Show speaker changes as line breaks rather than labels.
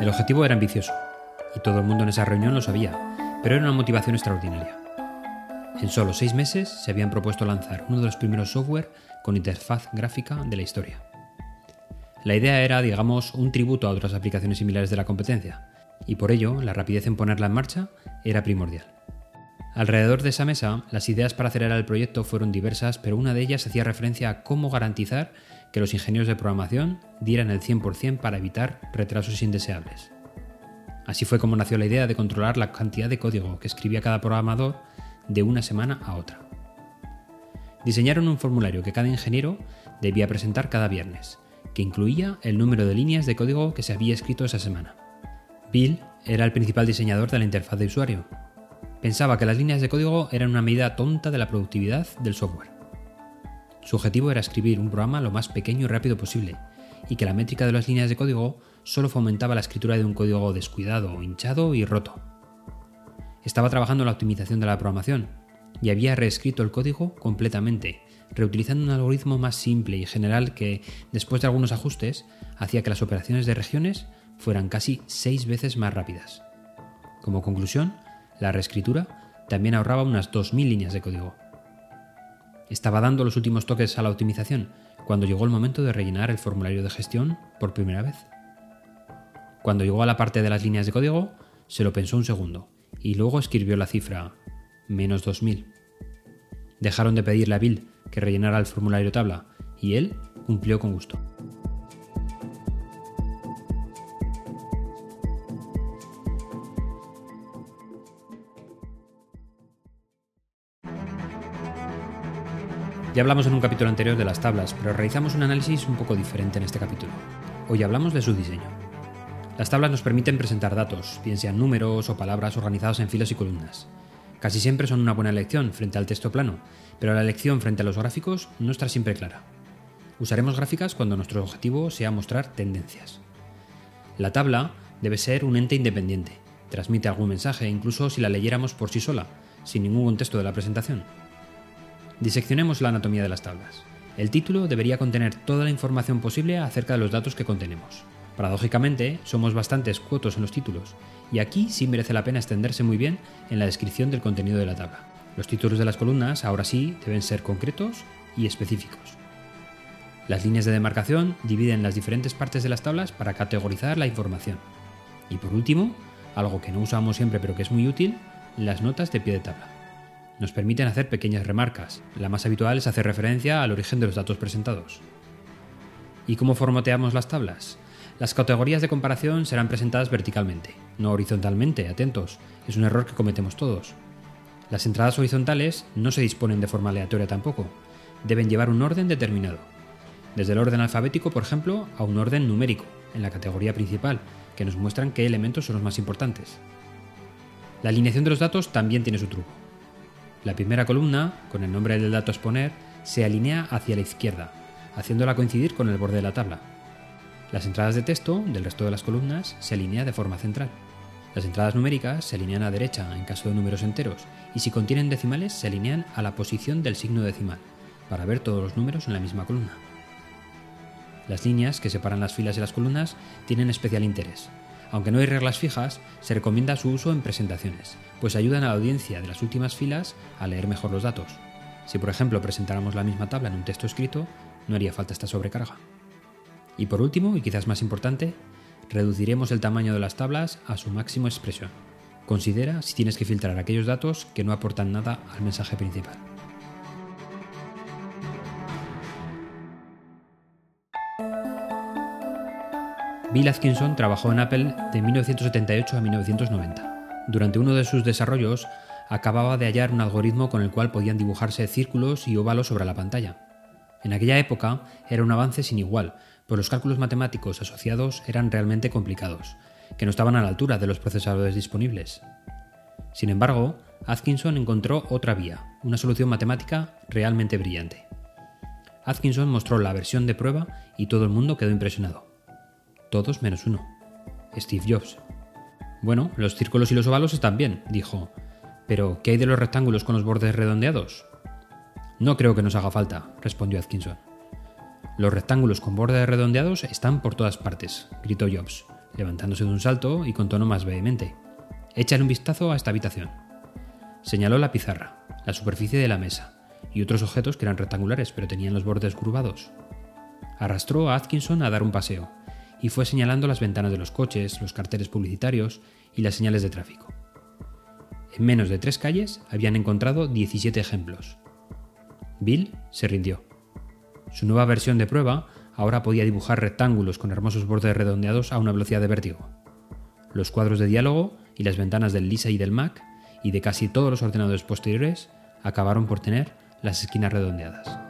El objetivo era ambicioso, y todo el mundo en esa reunión lo sabía, pero era una motivación extraordinaria. En solo seis meses se habían propuesto lanzar uno de los primeros software con interfaz gráfica de la historia. La idea era, digamos, un tributo a otras aplicaciones similares de la competencia, y por ello la rapidez en ponerla en marcha era primordial. Alrededor de esa mesa, las ideas para acelerar el proyecto fueron diversas, pero una de ellas hacía referencia a cómo garantizar que los ingenieros de programación dieran el 100% para evitar retrasos indeseables. Así fue como nació la idea de controlar la cantidad de código que escribía cada programador de una semana a otra. Diseñaron un formulario que cada ingeniero debía presentar cada viernes, que incluía el número de líneas de código que se había escrito esa semana. Bill era el principal diseñador de la interfaz de usuario. Pensaba que las líneas de código eran una medida tonta de la productividad del software. Su objetivo era escribir un programa lo más pequeño y rápido posible, y que la métrica de las líneas de código solo fomentaba la escritura de un código descuidado, hinchado y roto. Estaba trabajando en la optimización de la programación, y había reescrito el código completamente, reutilizando un algoritmo más simple y general que, después de algunos ajustes, hacía que las operaciones de regiones fueran casi seis veces más rápidas. Como conclusión, la reescritura también ahorraba unas 2.000 líneas de código. Estaba dando los últimos toques a la optimización cuando llegó el momento de rellenar el formulario de gestión por primera vez. Cuando llegó a la parte de las líneas de código, se lo pensó un segundo y luego escribió la cifra menos 2000. Dejaron de pedirle a Bill que rellenara el formulario tabla y él cumplió con gusto. Ya hablamos en un capítulo anterior de las tablas, pero realizamos un análisis un poco diferente en este capítulo. Hoy hablamos de su diseño. Las tablas nos permiten presentar datos, bien sean números o palabras organizados en filas y columnas. Casi siempre son una buena elección frente al texto plano, pero la elección frente a los gráficos no está siempre clara. Usaremos gráficas cuando nuestro objetivo sea mostrar tendencias. La tabla debe ser un ente independiente, transmite algún mensaje incluso si la leyéramos por sí sola, sin ningún contexto de la presentación. Diseccionemos la anatomía de las tablas. El título debería contener toda la información posible acerca de los datos que contenemos. Paradójicamente, somos bastante escuetos en los títulos, y aquí sí merece la pena extenderse muy bien en la descripción del contenido de la tabla. Los títulos de las columnas, ahora sí, deben ser concretos y específicos. Las líneas de demarcación dividen las diferentes partes de las tablas para categorizar la información. Y por último, algo que no usamos siempre pero que es muy útil, las notas de pie de tabla nos permiten hacer pequeñas remarcas. La más habitual es hacer referencia al origen de los datos presentados. ¿Y cómo formateamos las tablas? Las categorías de comparación serán presentadas verticalmente, no horizontalmente, atentos, es un error que cometemos todos. Las entradas horizontales no se disponen de forma aleatoria tampoco, deben llevar un orden determinado. Desde el orden alfabético, por ejemplo, a un orden numérico, en la categoría principal, que nos muestran qué elementos son los más importantes. La alineación de los datos también tiene su truco. La primera columna, con el nombre del dato a exponer, se alinea hacia la izquierda, haciéndola coincidir con el borde de la tabla. Las entradas de texto del resto de las columnas se alinean de forma central. Las entradas numéricas se alinean a derecha en caso de números enteros y si contienen decimales se alinean a la posición del signo decimal, para ver todos los números en la misma columna. Las líneas que separan las filas y las columnas tienen especial interés, aunque no hay reglas fijas, se recomienda su uso en presentaciones, pues ayudan a la audiencia de las últimas filas a leer mejor los datos. Si por ejemplo presentáramos la misma tabla en un texto escrito, no haría falta esta sobrecarga. Y por último, y quizás más importante, reduciremos el tamaño de las tablas a su máximo expresión. Considera si tienes que filtrar aquellos datos que no aportan nada al mensaje principal. Bill Atkinson trabajó en Apple de 1978 a 1990. Durante uno de sus desarrollos, acababa de hallar un algoritmo con el cual podían dibujarse círculos y óvalos sobre la pantalla. En aquella época era un avance sin igual, pues los cálculos matemáticos asociados eran realmente complicados, que no estaban a la altura de los procesadores disponibles. Sin embargo, Atkinson encontró otra vía, una solución matemática realmente brillante. Atkinson mostró la versión de prueba y todo el mundo quedó impresionado todos menos uno. Steve Jobs. Bueno, los círculos y los ovalos están bien, dijo. Pero, ¿qué hay de los rectángulos con los bordes redondeados? No creo que nos haga falta, respondió Atkinson. Los rectángulos con bordes redondeados están por todas partes, gritó Jobs. levantándose de un salto y con tono más vehemente. Échale un vistazo a esta habitación. Señaló la pizarra, la superficie de la mesa y otros objetos que eran rectangulares pero tenían los bordes curvados. Arrastró a Atkinson a dar un paseo y fue señalando las ventanas de los coches, los carteles publicitarios y las señales de tráfico. En menos de tres calles habían encontrado 17 ejemplos. Bill se rindió. Su nueva versión de prueba ahora podía dibujar rectángulos con hermosos bordes redondeados a una velocidad de vértigo. Los cuadros de diálogo y las ventanas del Lisa y del Mac y de casi todos los ordenadores posteriores acabaron por tener las esquinas redondeadas.